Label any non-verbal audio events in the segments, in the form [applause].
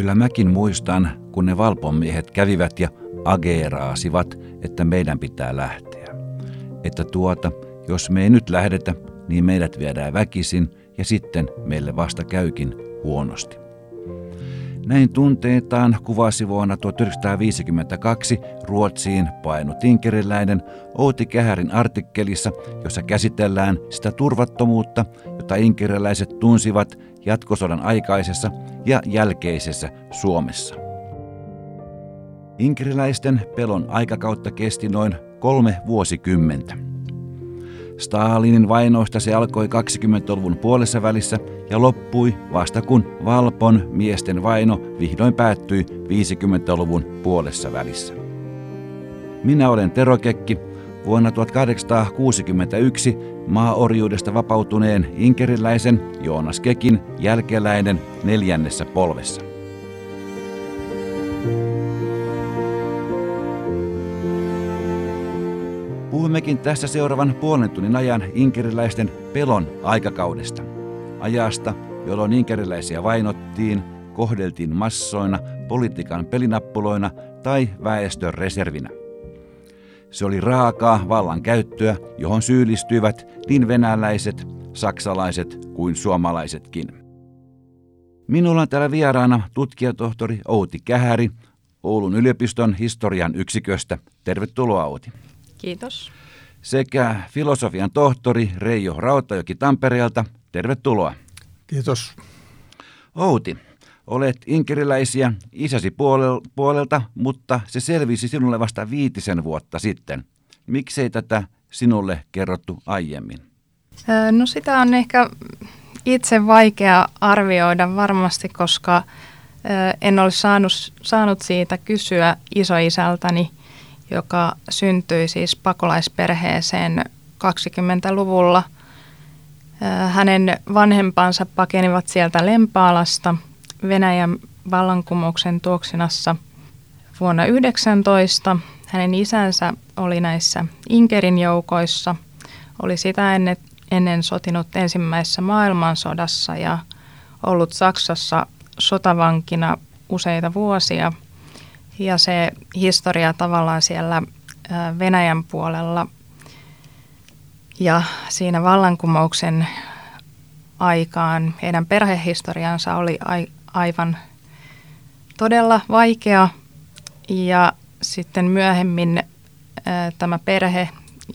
Kyllä mäkin muistan, kun ne valpomiehet kävivät ja ageeraasivat, että meidän pitää lähteä. Että tuota, jos me ei nyt lähdetä, niin meidät viedään väkisin ja sitten meille vasta käykin huonosti. Näin tunteetaan kuvasi vuonna 1952 Ruotsiin painut inkeriläinen Outi Kähärin artikkelissa, jossa käsitellään sitä turvattomuutta, jota inkeriläiset tunsivat jatkosodan aikaisessa ja jälkeisessä Suomessa. Inkeriläisten pelon aikakautta kesti noin kolme vuosikymmentä. Stalinin vainoista se alkoi 20-luvun puolessa välissä ja loppui vasta kun Valpon miesten vaino vihdoin päättyi 50-luvun puolessa välissä. Minä olen Tero Kekki, vuonna 1861 maaorjuudesta vapautuneen inkeriläisen Joonas Kekin jälkeläinen neljännessä polvessa. Puhummekin tässä seuraavan puolen tunnin ajan inkeriläisten pelon aikakaudesta. Ajasta, jolloin inkeriläisiä vainottiin, kohdeltiin massoina, politiikan pelinappuloina tai väestön reservinä. Se oli raakaa vallan käyttöä, johon syyllistyivät niin venäläiset, saksalaiset kuin suomalaisetkin. Minulla on täällä vieraana tutkijatohtori Outi Kähäri Oulun yliopiston historian yksiköstä. Tervetuloa Outi. Kiitos. Sekä filosofian tohtori Reijo Rautajoki Tampereelta. Tervetuloa. Kiitos. Outi, olet inkeriläisiä isäsi puolelta, mutta se selvisi sinulle vasta viitisen vuotta sitten. Miksei tätä sinulle kerrottu aiemmin? No sitä on ehkä itse vaikea arvioida varmasti, koska en ole saanut, saanut siitä kysyä isoisältäni – joka syntyi siis pakolaisperheeseen 20-luvulla. Hänen vanhempansa pakenivat sieltä Lempaalasta Venäjän vallankumouksen tuoksinassa vuonna 19. Hänen isänsä oli näissä Inkerin joukoissa, oli sitä ennen, ennen sotinut ensimmäisessä maailmansodassa ja ollut Saksassa sotavankina useita vuosia – ja se historia tavallaan siellä Venäjän puolella ja siinä vallankumouksen aikaan heidän perhehistoriansa oli aivan todella vaikea. Ja sitten myöhemmin tämä perhe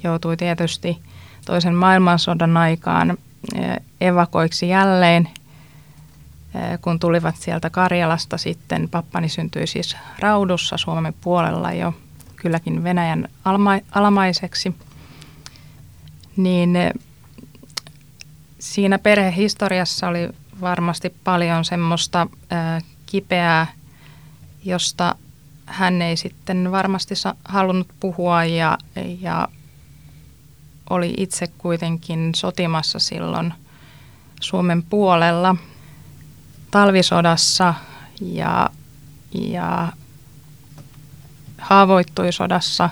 joutui tietysti toisen maailmansodan aikaan evakoiksi jälleen kun tulivat sieltä Karjalasta sitten, pappani syntyi siis Raudussa Suomen puolella jo kylläkin Venäjän alma- alamaiseksi, niin siinä perhehistoriassa oli varmasti paljon semmoista kipeää, josta hän ei sitten varmasti halunnut puhua ja, ja oli itse kuitenkin sotimassa silloin Suomen puolella – talvisodassa ja, ja haavoittui sodassa.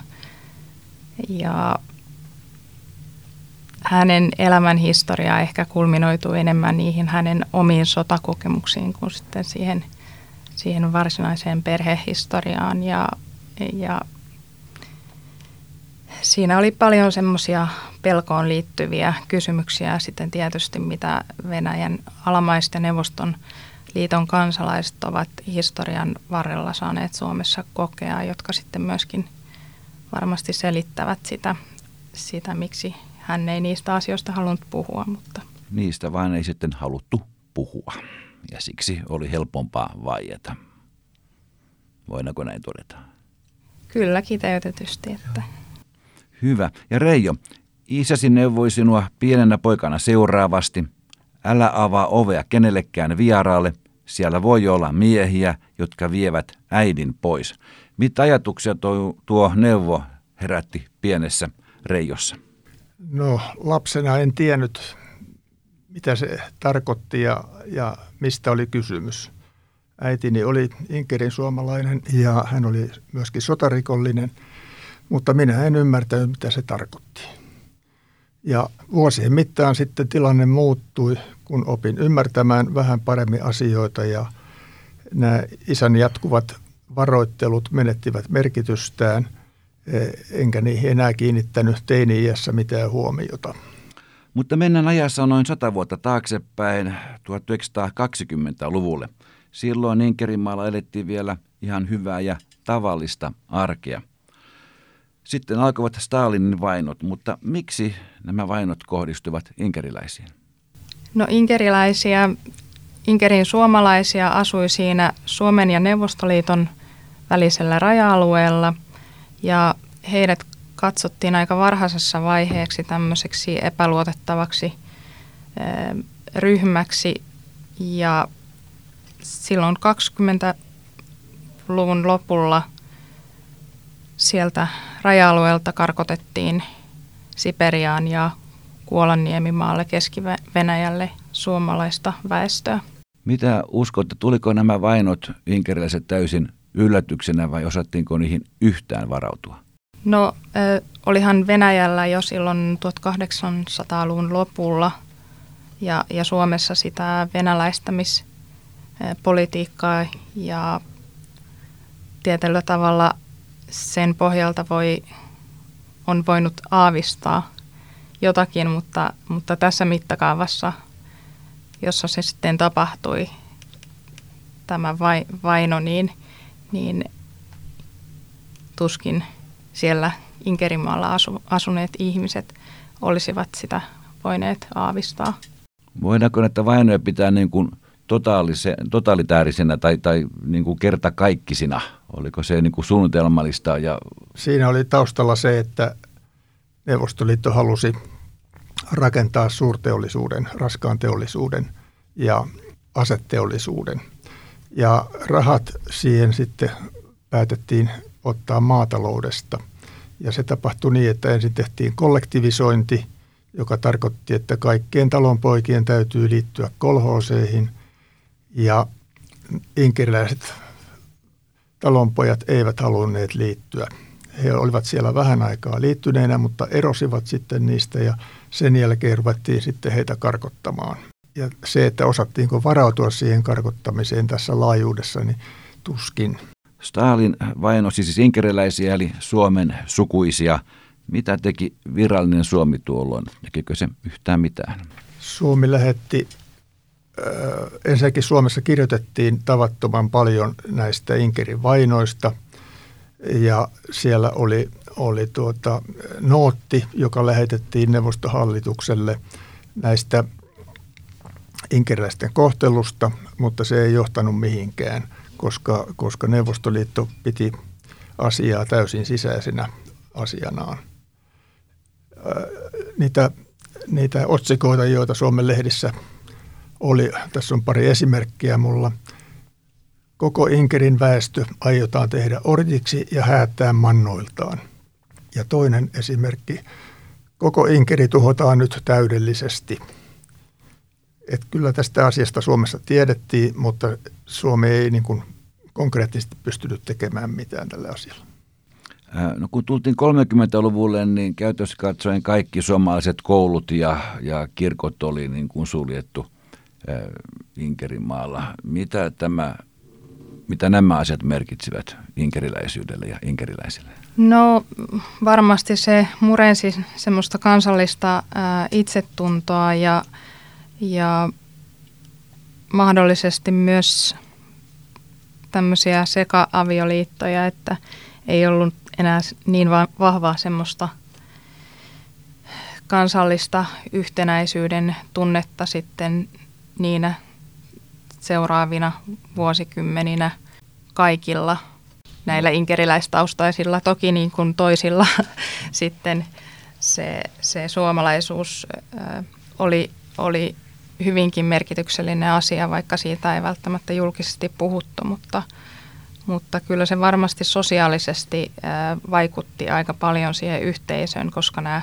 Ja hänen elämän historia ehkä kulminoituu enemmän niihin hänen omiin sotakokemuksiin kuin sitten siihen, siihen varsinaiseen perhehistoriaan. Ja, ja siinä oli paljon semmoisia pelkoon liittyviä kysymyksiä. Sitten tietysti, mitä Venäjän alamaisten neuvoston liiton kansalaiset ovat historian varrella saaneet Suomessa kokea, jotka sitten myöskin varmasti selittävät sitä, sitä miksi hän ei niistä asioista halunnut puhua. Mutta. Niistä vain ei sitten haluttu puhua ja siksi oli helpompaa vaieta. Voidaanko näin todeta? Kyllä kiteytetysti. Että. Hyvä. Ja Reijo, isäsi neuvoi sinua pienenä poikana seuraavasti. Älä avaa ovea kenellekään vieraalle, siellä voi olla miehiä, jotka vievät äidin pois. Mitä ajatuksia tuo, tuo neuvo herätti pienessä Reijossa? No lapsena en tiennyt, mitä se tarkoitti ja, ja mistä oli kysymys. Äitini oli Inkerin suomalainen ja hän oli myöskin sotarikollinen, mutta minä en ymmärtänyt, mitä se tarkoitti. Ja vuosien mittaan sitten tilanne muuttui, kun opin ymmärtämään vähän paremmin asioita ja nämä isän jatkuvat varoittelut menettivät merkitystään, enkä niihin enää kiinnittänyt teini-iässä mitään huomiota. Mutta mennään ajassa noin sata vuotta taaksepäin 1920-luvulle. Silloin Inkerinmaalla elettiin vielä ihan hyvää ja tavallista arkea. Sitten alkoivat Stalinin vainot, mutta miksi nämä vainot kohdistuvat inkeriläisiin? No inkeriläisiä, Inkerin suomalaisia asui siinä Suomen ja Neuvostoliiton välisellä raja-alueella ja heidät katsottiin aika varhaisessa vaiheeksi tämmöiseksi epäluotettavaksi ryhmäksi ja silloin 20-luvun lopulla sieltä raja-alueelta karkotettiin Siperiaan ja Kuolanniemimaalle Keski-Venäjälle suomalaista väestöä. Mitä uskotte, tuliko nämä vainot inkeriläiset täysin yllätyksenä vai osattiinko niihin yhtään varautua? No, olihan Venäjällä jo silloin 1800-luvun lopulla ja, ja Suomessa sitä venäläistämispolitiikkaa ja tietyllä tavalla sen pohjalta voi, on voinut aavistaa jotakin, mutta, mutta tässä mittakaavassa, jossa se sitten tapahtui, tämä vai, vaino, niin, niin tuskin siellä Inkerimaalla asu, asuneet ihmiset olisivat sitä voineet aavistaa. Voidaanko näitä vainoja pitää niin kuin totalitäärisenä tai, tai niin kuin kertakaikkisina? Oliko se niin kuin suunnitelmallista? Ja... Siinä oli taustalla se, että Neuvostoliitto halusi rakentaa suurteollisuuden, raskaan teollisuuden ja asetteollisuuden. Ja rahat siihen sitten päätettiin ottaa maataloudesta. Ja se tapahtui niin, että ensin tehtiin kollektivisointi, joka tarkoitti, että kaikkien talonpoikien täytyy liittyä kolhooseihin. Ja inkeriläiset talonpojat eivät halunneet liittyä. He olivat siellä vähän aikaa liittyneenä, mutta erosivat sitten niistä ja sen jälkeen ruvettiin sitten heitä karkottamaan. Ja se, että osattiinko varautua siihen karkottamiseen tässä laajuudessa, niin tuskin. Stalin vainosi siis inkeriläisiä eli Suomen sukuisia. Mitä teki virallinen Suomi tuolloin? Tekikö se yhtään mitään? Suomi lähetti, äh, ensinnäkin Suomessa kirjoitettiin tavattoman paljon näistä Inkerin vainoista ja siellä oli, oli tuota, nootti, joka lähetettiin neuvostohallitukselle näistä inkeriläisten kohtelusta, mutta se ei johtanut mihinkään – koska, koska Neuvostoliitto piti asiaa täysin sisäisenä asianaan. Niitä, niitä otsikoita, joita Suomen lehdissä oli, tässä on pari esimerkkiä mulla. Koko Inkerin väestö aiotaan tehdä orjiksi ja häättää mannoiltaan. Ja toinen esimerkki, koko Inkeri tuhotaan nyt täydellisesti – että kyllä tästä asiasta Suomessa tiedettiin, mutta Suomi ei niin kuin konkreettisesti pystynyt tekemään mitään tällä asialla. No kun tultiin 30-luvulle, niin käytössä katsoen kaikki suomalaiset koulut ja, ja kirkot oli niin kuin suljettu äh, Inkerimaalla. Mitä, tämä, mitä nämä asiat merkitsivät inkeriläisyydelle ja inkeriläisille? No varmasti se murensi semmoista kansallista äh, itsetuntoa ja, ja mahdollisesti myös tämmöisiä seka-avioliittoja, että ei ollut enää niin vahvaa semmoista kansallista yhtenäisyyden tunnetta sitten niinä seuraavina vuosikymmeninä kaikilla näillä inkeriläistaustaisilla, toki niin kuin toisilla [laughs] sitten se, se suomalaisuus oli, oli hyvinkin merkityksellinen asia, vaikka siitä ei välttämättä julkisesti puhuttu, mutta, mutta kyllä se varmasti sosiaalisesti vaikutti aika paljon siihen yhteisöön, koska nämä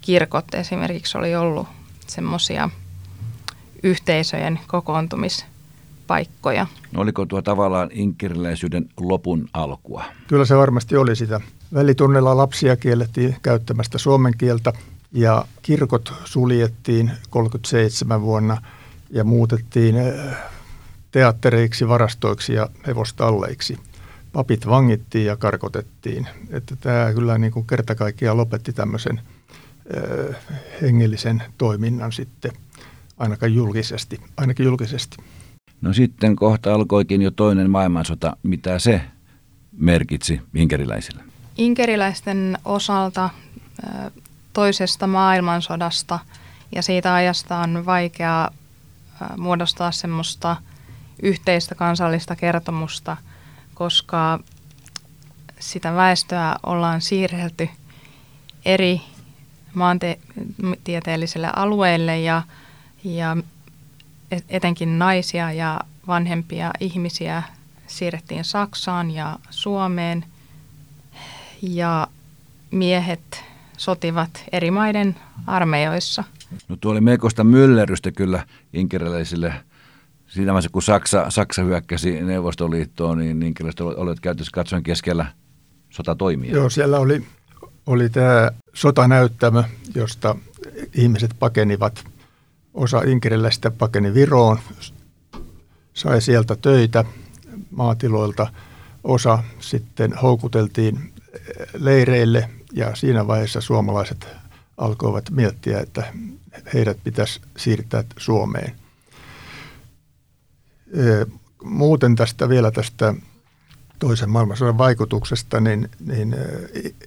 kirkot esimerkiksi oli ollut semmoisia yhteisöjen kokoontumispaikkoja. No oliko tuo tavallaan inkeriläisyyden lopun alkua? Kyllä se varmasti oli sitä. Välitunnella lapsia kiellettiin käyttämästä suomen kieltä ja kirkot suljettiin 37 vuonna ja muutettiin eh, teattereiksi, varastoiksi ja hevostalleiksi. Papit vangittiin ja karkotettiin. Että tämä kyllä niin kuin kerta kaikkiaan lopetti tämmöisen ö, hengellisen toiminnan sitten ainakaan julkisesti, ainakin julkisesti. No sitten kohta alkoikin jo toinen maailmansota. Mitä se merkitsi inkeriläisille? Inkeriläisten osalta toisesta maailmansodasta ja siitä ajasta on vaikea muodostaa semmoista yhteistä kansallista kertomusta, koska sitä väestöä ollaan siirrelty eri maantieteellisille alueille ja, ja etenkin naisia ja vanhempia ihmisiä siirrettiin Saksaan ja Suomeen. Ja miehet sotivat eri maiden armeijoissa. No tuo oli melkoista myllerrystä kyllä inkeriläisille. Siinä vaiheessa, kun Saksa, Saksa hyökkäsi Neuvostoliittoon, niin inkeriläiset olivat käytössä katsoen keskellä sotatoimia. Joo, siellä oli, oli tämä sotanäyttämö, josta ihmiset pakenivat. Osa inkeriläisistä pakeni Viroon, sai sieltä töitä maatiloilta. Osa sitten houkuteltiin leireille ja siinä vaiheessa suomalaiset alkoivat miettiä, että heidät pitäisi siirtää Suomeen. Muuten tästä vielä tästä toisen maailmansodan vaikutuksesta, niin, niin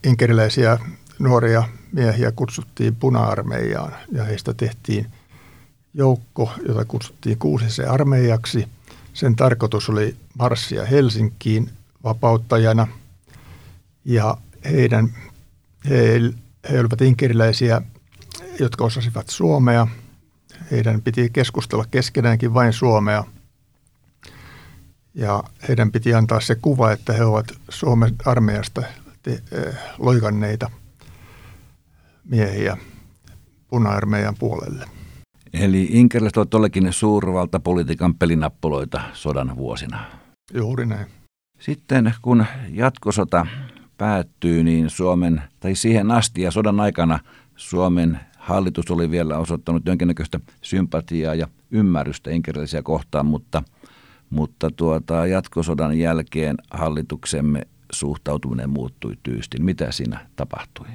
inkeriläisiä nuoria miehiä kutsuttiin puna-armeijaan ja heistä tehtiin joukko, jota kutsuttiin kuusisen armeijaksi. Sen tarkoitus oli marssia Helsinkiin vapauttajana ja heidän, he, he olivat inkeriläisiä, jotka osasivat suomea. Heidän piti keskustella keskenäänkin vain suomea. Ja heidän piti antaa se kuva, että he ovat Suomen armeijasta te, eh, loikanneita miehiä puna-armeijan puolelle. Eli inkeriläiset ovat tollekin suurvaltapolitiikan pelinappuloita sodan vuosina. Juuri näin. Sitten kun jatkosota päättyy, niin Suomen, tai siihen asti ja sodan aikana Suomen hallitus oli vielä osoittanut jonkinnäköistä sympatiaa ja ymmärrystä inkeriläisiä kohtaan, mutta, mutta tuota, jatkosodan jälkeen hallituksemme suhtautuminen muuttui tyystin. Mitä siinä tapahtui?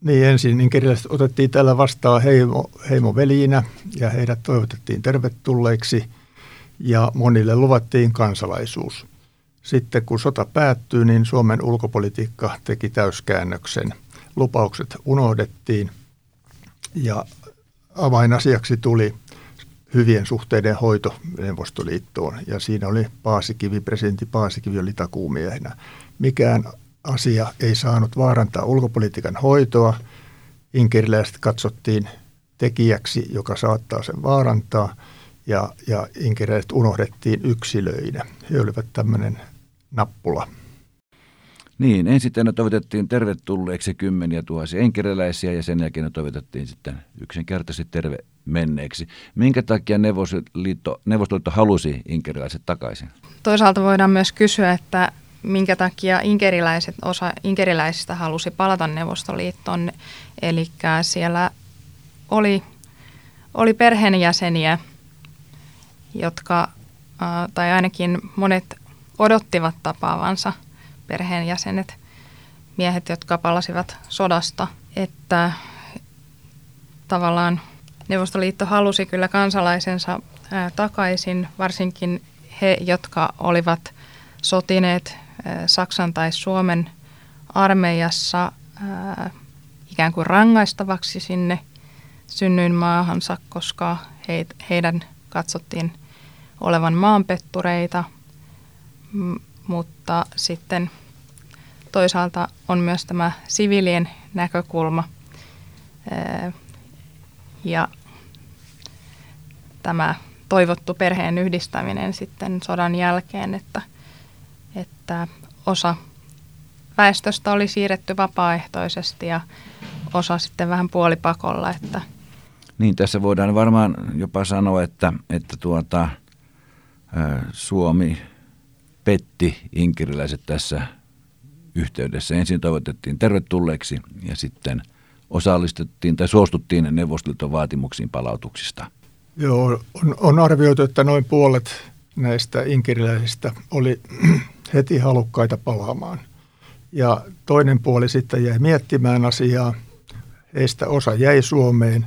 Niin ensin inkeriläiset otettiin täällä vastaan heimo, heimovelinä ja heidät toivotettiin tervetulleiksi ja monille luvattiin kansalaisuus. Sitten kun sota päättyi, niin Suomen ulkopolitiikka teki täyskäännöksen. Lupaukset unohdettiin ja avainasiaksi tuli hyvien suhteiden hoito Neuvostoliittoon. Ja siinä oli Paasikivi, presidentti Paasikivi oli takuumiehenä. Mikään asia ei saanut vaarantaa ulkopolitiikan hoitoa. Inkeriläiset katsottiin tekijäksi, joka saattaa sen vaarantaa, ja, ja inkeriläiset unohdettiin yksilöinä. He olivat tämmöinen nappula. Niin, ensin ne toivotettiin tervetulleeksi kymmeniä tuhansia enkeriläisiä ja sen jälkeen ne toivotettiin sitten yksinkertaisesti terve menneeksi. Minkä takia Neuvostoliitto, Neuvostoliitto halusi inkeriläiset takaisin? Toisaalta voidaan myös kysyä, että minkä takia inkeriläiset, osa inkeriläisistä halusi palata Neuvostoliittoon. Eli siellä oli, oli perheenjäseniä, jotka, tai ainakin monet odottivat tapaavansa perheenjäsenet, miehet, jotka palasivat sodasta, että tavallaan Neuvostoliitto halusi kyllä kansalaisensa takaisin, varsinkin he, jotka olivat sotineet Saksan tai Suomen armeijassa ää, ikään kuin rangaistavaksi sinne synnyinmaahansa, koska he, heidän katsottiin olevan maanpettureita – mutta sitten toisaalta on myös tämä siviilien näkökulma ja tämä toivottu perheen yhdistäminen sitten sodan jälkeen, että, että osa väestöstä oli siirretty vapaaehtoisesti ja osa sitten vähän puolipakolla. Että niin, tässä voidaan varmaan jopa sanoa, että, että tuota, Suomi petti inkeriläiset tässä yhteydessä. Ensin toivotettiin tervetulleeksi ja sitten osallistettiin tai suostuttiin Neuvostoliiton vaatimuksiin palautuksista. Joo, on, on arvioitu, että noin puolet näistä inkeriläisistä oli [clears throat] heti halukkaita palaamaan. Ja toinen puoli sitten jäi miettimään asiaa. Heistä osa jäi Suomeen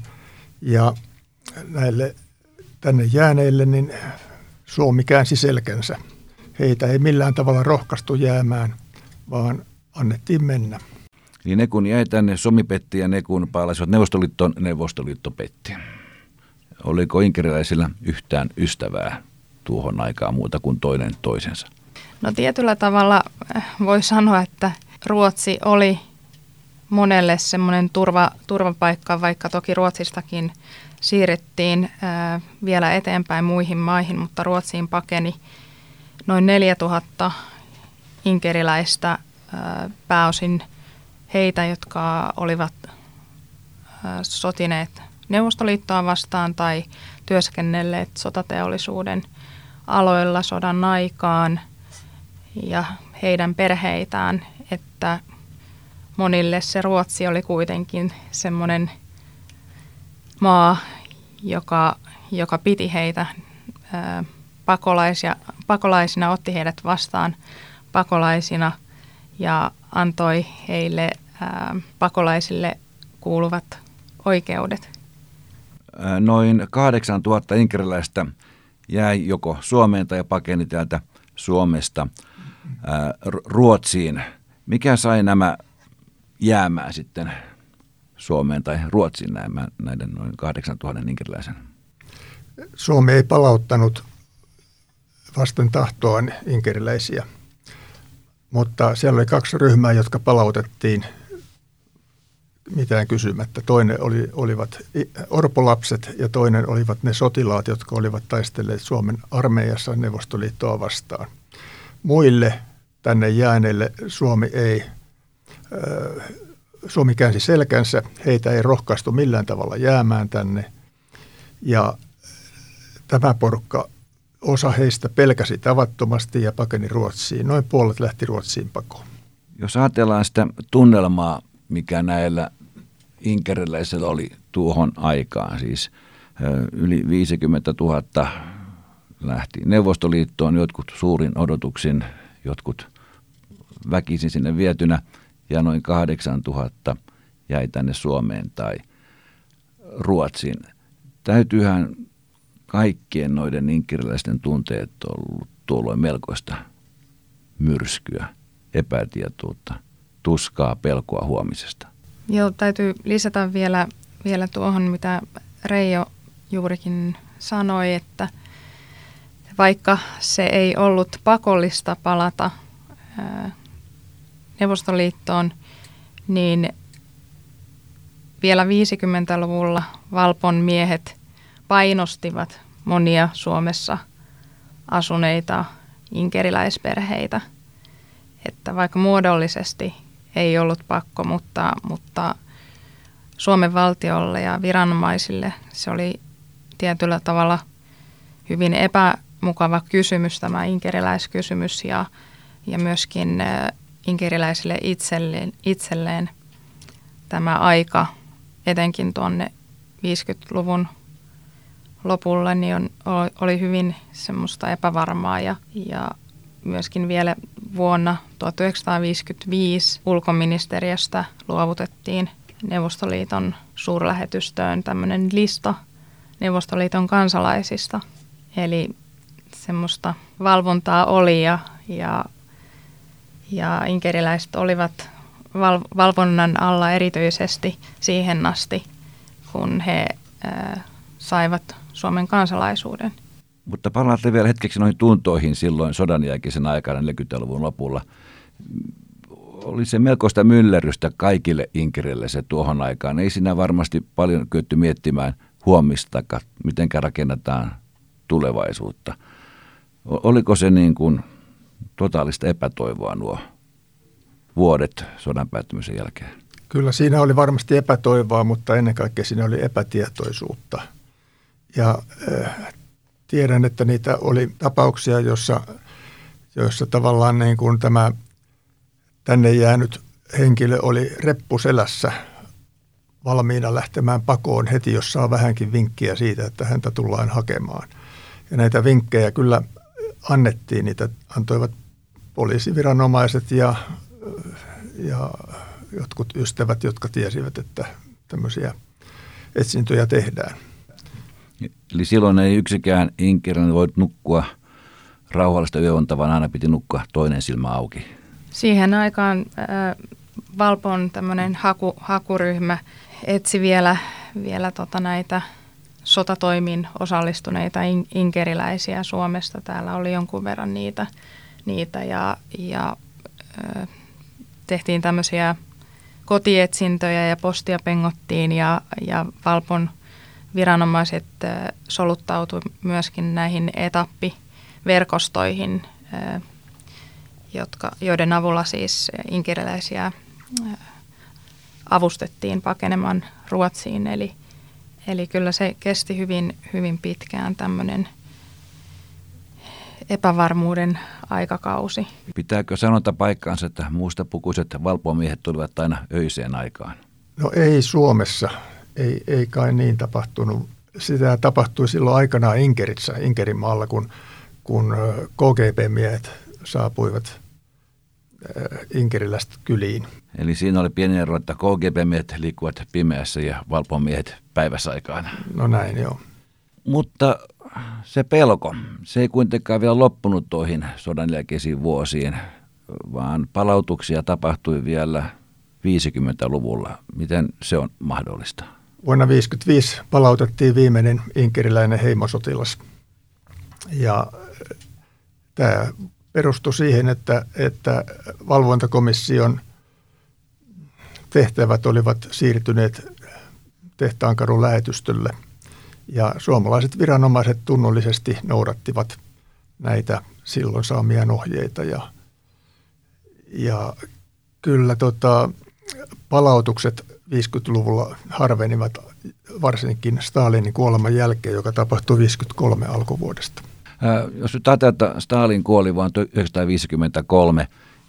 ja näille tänne jääneille niin Suomi käänsi selkänsä. Heitä ei millään tavalla rohkaistu jäämään, vaan annettiin mennä. Niin ne kun jäi tänne, Suomi petti ja ne kun paalasivat Neuvostoliittoon, Neuvostoliitto petti. Oliko inkeriläisillä yhtään ystävää tuohon aikaan muuta kuin toinen toisensa? No tietyllä tavalla eh, voi sanoa, että Ruotsi oli monelle semmoinen turva, turvapaikka, vaikka toki Ruotsistakin siirrettiin ää, vielä eteenpäin muihin maihin, mutta Ruotsiin pakeni noin 4000 inkeriläistä, ää, pääosin heitä, jotka olivat ää, sotineet Neuvostoliittoa vastaan tai työskennelleet sotateollisuuden aloilla sodan aikaan ja heidän perheitään, että monille se Ruotsi oli kuitenkin semmoinen maa, joka, joka piti heitä ää, pakolaisia, pakolaisina, otti heidät vastaan pakolaisina ja antoi heille ää, pakolaisille kuuluvat oikeudet. Noin 8000 inkeriläistä jäi joko Suomeen tai pakeni täältä Suomesta Ruotsiin. Mikä sai nämä jäämään sitten Suomeen tai Ruotsiin näiden, näiden noin 8000 inkeriläisen? Suomi ei palauttanut vasten tahtoaan inkeriläisiä, mutta siellä oli kaksi ryhmää, jotka palautettiin mitään kysymättä. Toinen oli, olivat orpolapset ja toinen olivat ne sotilaat, jotka olivat taistelleet Suomen armeijassa Neuvostoliittoa vastaan. Muille tänne jääneille Suomi ei Suomi käänsi selkänsä, heitä ei rohkaistu millään tavalla jäämään tänne. Ja tämä porukka, osa heistä pelkäsi tavattomasti ja pakeni Ruotsiin. Noin puolet lähti Ruotsiin pakoon. Jos ajatellaan sitä tunnelmaa, mikä näillä inkeriläisillä oli tuohon aikaan, siis yli 50 000 lähti Neuvostoliittoon, jotkut suurin odotuksin, jotkut väkisin sinne vietynä – ja noin 8000 jäi tänne Suomeen tai Ruotsiin. Täytyyhän kaikkien noiden inkeriläisten tunteet ollut tuolloin melkoista myrskyä, epätietoutta, tuskaa, pelkoa huomisesta. Joo, täytyy lisätä vielä, vielä tuohon, mitä Reijo juurikin sanoi, että vaikka se ei ollut pakollista palata Neuvostoliittoon, niin vielä 50-luvulla Valpon miehet painostivat monia Suomessa asuneita inkeriläisperheitä. Että vaikka muodollisesti ei ollut pakko, mutta, mutta Suomen valtiolle ja viranomaisille se oli tietyllä tavalla hyvin epämukava kysymys, tämä inkeriläiskysymys ja, ja myöskin inkeriläisille itselleen, itselleen tämä aika, etenkin tuonne 50-luvun lopulla, niin on, oli hyvin semmoista epävarmaa ja, ja myöskin vielä vuonna 1955 ulkoministeriöstä luovutettiin Neuvostoliiton suurlähetystöön tämmöinen lista Neuvostoliiton kansalaisista. Eli semmoista valvontaa oli ja, ja ja inkeriläiset olivat val- valvonnan alla erityisesti siihen asti, kun he äh, saivat Suomen kansalaisuuden. Mutta palaatte vielä hetkeksi noihin tuntoihin silloin sodan jälkeisen aikana 40-luvun lopulla. Oli se melkoista myllerrystä kaikille inkerille se tuohon aikaan. Ei siinä varmasti paljon kyetty miettimään huomista, miten rakennetaan tulevaisuutta. Oliko se niin kuin totaalista epätoivoa nuo vuodet sodan päättymisen jälkeen? Kyllä siinä oli varmasti epätoivoa, mutta ennen kaikkea siinä oli epätietoisuutta. Ja äh, tiedän, että niitä oli tapauksia, joissa, joissa tavallaan niin kuin tämä tänne jäänyt henkilö oli reppuselässä valmiina lähtemään pakoon heti, jos saa vähänkin vinkkiä siitä, että häntä tullaan hakemaan. Ja näitä vinkkejä kyllä annettiin, niitä antoivat poliisiviranomaiset ja, ja jotkut ystävät, jotka tiesivät, että tämmöisiä etsintöjä tehdään. Eli silloin ei yksikään inkeriläinen voi nukkua rauhallista yöunta, vaan aina piti nukkua toinen silmä auki. Siihen aikaan äh, Valpon tämmöinen haku, hakuryhmä etsi vielä, vielä tota näitä sotatoimiin osallistuneita in, inkeriläisiä Suomesta. Täällä oli jonkun verran niitä, niitä ja, ja äh, tehtiin tämmöisiä kotietsintöjä ja postia pengottiin ja, ja Valpon viranomaiset äh, soluttautui myöskin näihin etappiverkostoihin, äh, jotka, joiden avulla siis inkeriläisiä avustettiin pakenemaan Ruotsiin. Eli, eli kyllä se kesti hyvin, hyvin pitkään tämmöinen epävarmuuden aikakausi. Pitääkö sanota paikkaansa, että muusta pukuiset valpomiehet tulivat aina öiseen aikaan? No ei Suomessa, ei, ei kai niin tapahtunut. Sitä tapahtui silloin aikanaan Inkerissä, Inkerin maalla, kun, kun KGP-miehet saapuivat Inkerilästä kyliin. Eli siinä oli pieni ero, että KGB-miehet liikkuvat pimeässä ja valpomiehet päivässä aikaan. No näin, joo. Mutta se pelko, se ei kuitenkaan vielä loppunut toihin sodan jälkeisiin vuosiin, vaan palautuksia tapahtui vielä 50-luvulla. Miten se on mahdollista? Vuonna 1955 palautettiin viimeinen inkeriläinen heimosotilas. Ja tämä perustui siihen, että, että valvontakomission tehtävät olivat siirtyneet tehtaankadun lähetystölle – ja suomalaiset viranomaiset tunnollisesti noudattivat näitä silloin saamia ohjeita. Ja, ja kyllä tota, palautukset 50-luvulla harvenivat varsinkin Stalinin kuoleman jälkeen, joka tapahtui 53 alkuvuodesta. Jos nyt ajatellaan, että Stalin kuoli vuonna 1953,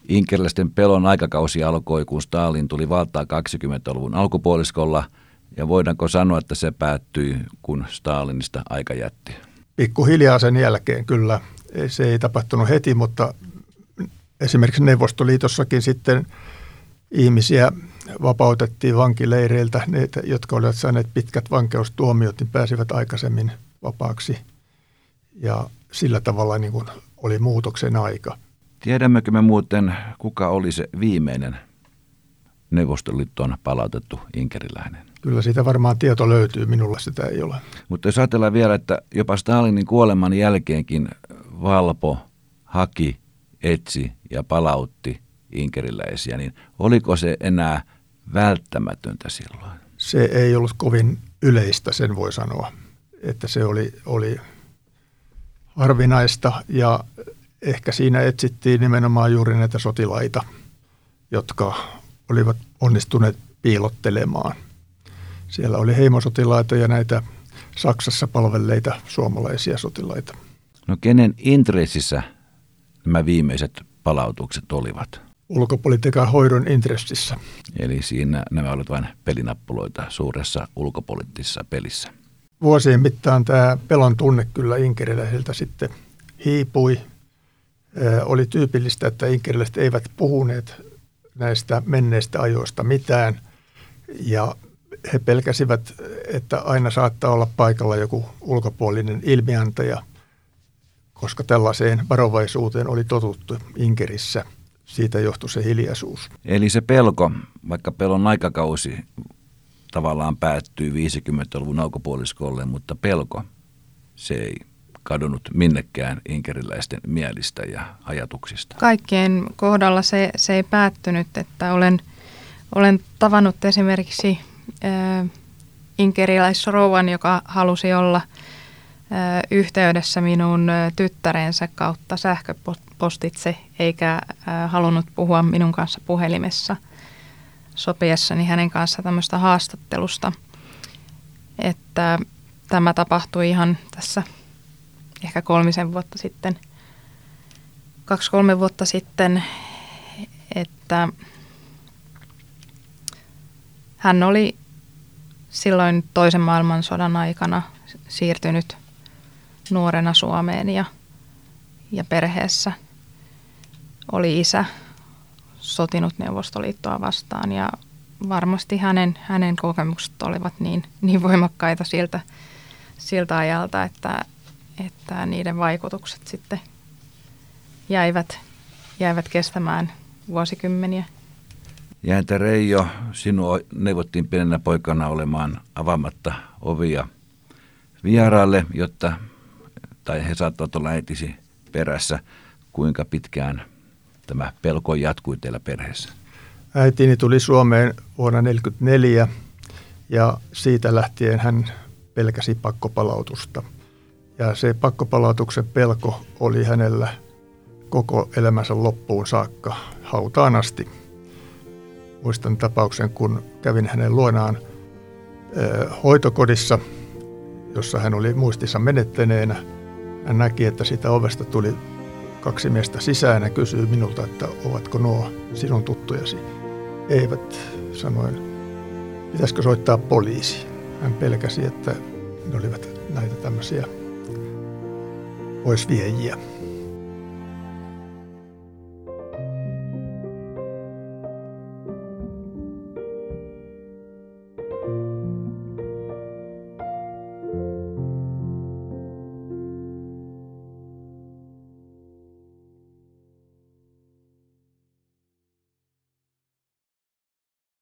inkeriläisten pelon aikakausi alkoi, kun Stalin tuli valtaan 20-luvun alkupuoliskolla – ja voidaanko sanoa, että se päättyi, kun Stalinista aika jätti? Pikkuhiljaa sen jälkeen kyllä. Se ei tapahtunut heti, mutta esimerkiksi Neuvostoliitossakin sitten ihmisiä vapautettiin vankileireiltä. Ne, jotka olivat saaneet pitkät vankeustuomiot, niin pääsivät aikaisemmin vapaaksi. Ja sillä tavalla niin kuin oli muutoksen aika. Tiedämmekö me muuten, kuka oli se viimeinen Neuvostoliittoon palautettu inkeriläinen? Kyllä siitä varmaan tieto löytyy, minulla sitä ei ole. Mutta jos ajatellaan vielä, että jopa Stalinin kuoleman jälkeenkin Valpo haki, etsi ja palautti inkeriläisiä, niin oliko se enää välttämätöntä silloin? Se ei ollut kovin yleistä, sen voi sanoa. Että se oli, oli harvinaista ja ehkä siinä etsittiin nimenomaan juuri näitä sotilaita, jotka olivat onnistuneet piilottelemaan – siellä oli heimosotilaita ja näitä Saksassa palvelleita suomalaisia sotilaita. No kenen intressissä nämä viimeiset palautukset olivat? Ulkopolitiikan hoidon intressissä. Eli siinä nämä olivat vain pelinappuloita suuressa ulkopoliittisessa pelissä. Vuosien mittaan tämä pelon tunne kyllä inkeriläisiltä sitten hiipui. Oli tyypillistä, että inkeriläiset eivät puhuneet näistä menneistä ajoista mitään. Ja he pelkäsivät, että aina saattaa olla paikalla joku ulkopuolinen ilmiantaja, koska tällaiseen varovaisuuteen oli totuttu Inkerissä. Siitä johtui se hiljaisuus. Eli se pelko, vaikka pelon aikakausi tavallaan päättyy 50-luvun alkupuoliskolle, mutta pelko, se ei kadonnut minnekään inkeriläisten mielistä ja ajatuksista. Kaikkien kohdalla se, se ei päättynyt, että olen, olen tavannut esimerkiksi inkeriläisrouvan, joka halusi olla yhteydessä minun tyttärensä kautta sähköpostitse, eikä halunnut puhua minun kanssa puhelimessa sopiessani hänen kanssa tämmöistä haastattelusta. Että tämä tapahtui ihan tässä ehkä kolmisen vuotta sitten, kaksi-kolme vuotta sitten, että hän oli silloin toisen maailmansodan aikana siirtynyt nuorena Suomeen ja, ja perheessä oli isä sotinut Neuvostoliittoa vastaan ja varmasti hänen, hänen kokemukset olivat niin, niin voimakkaita siltä, siltä ajalta, että, että niiden vaikutukset sitten jäivät, jäivät kestämään vuosikymmeniä. Jääntä Reijo, sinua neuvottiin pienenä poikana olemaan avaamatta ovia vieraalle, jotta, tai he saattavat olla äitisi perässä. Kuinka pitkään tämä pelko jatkui teillä perheessä? Äitini tuli Suomeen vuonna 1944 ja siitä lähtien hän pelkäsi pakkopalautusta. Ja se pakkopalautuksen pelko oli hänellä koko elämänsä loppuun saakka hautaan asti. Muistan tapauksen, kun kävin hänen luonaan hoitokodissa, jossa hän oli muistissa menettäneenä. Hän näki, että sitä ovesta tuli kaksi miestä sisään ja kysyi minulta, että ovatko nuo sinun tuttujasi. Eivät, sanoin. Pitäisikö soittaa poliisi? Hän pelkäsi, että ne olivat näitä tämmöisiä poisviejiä.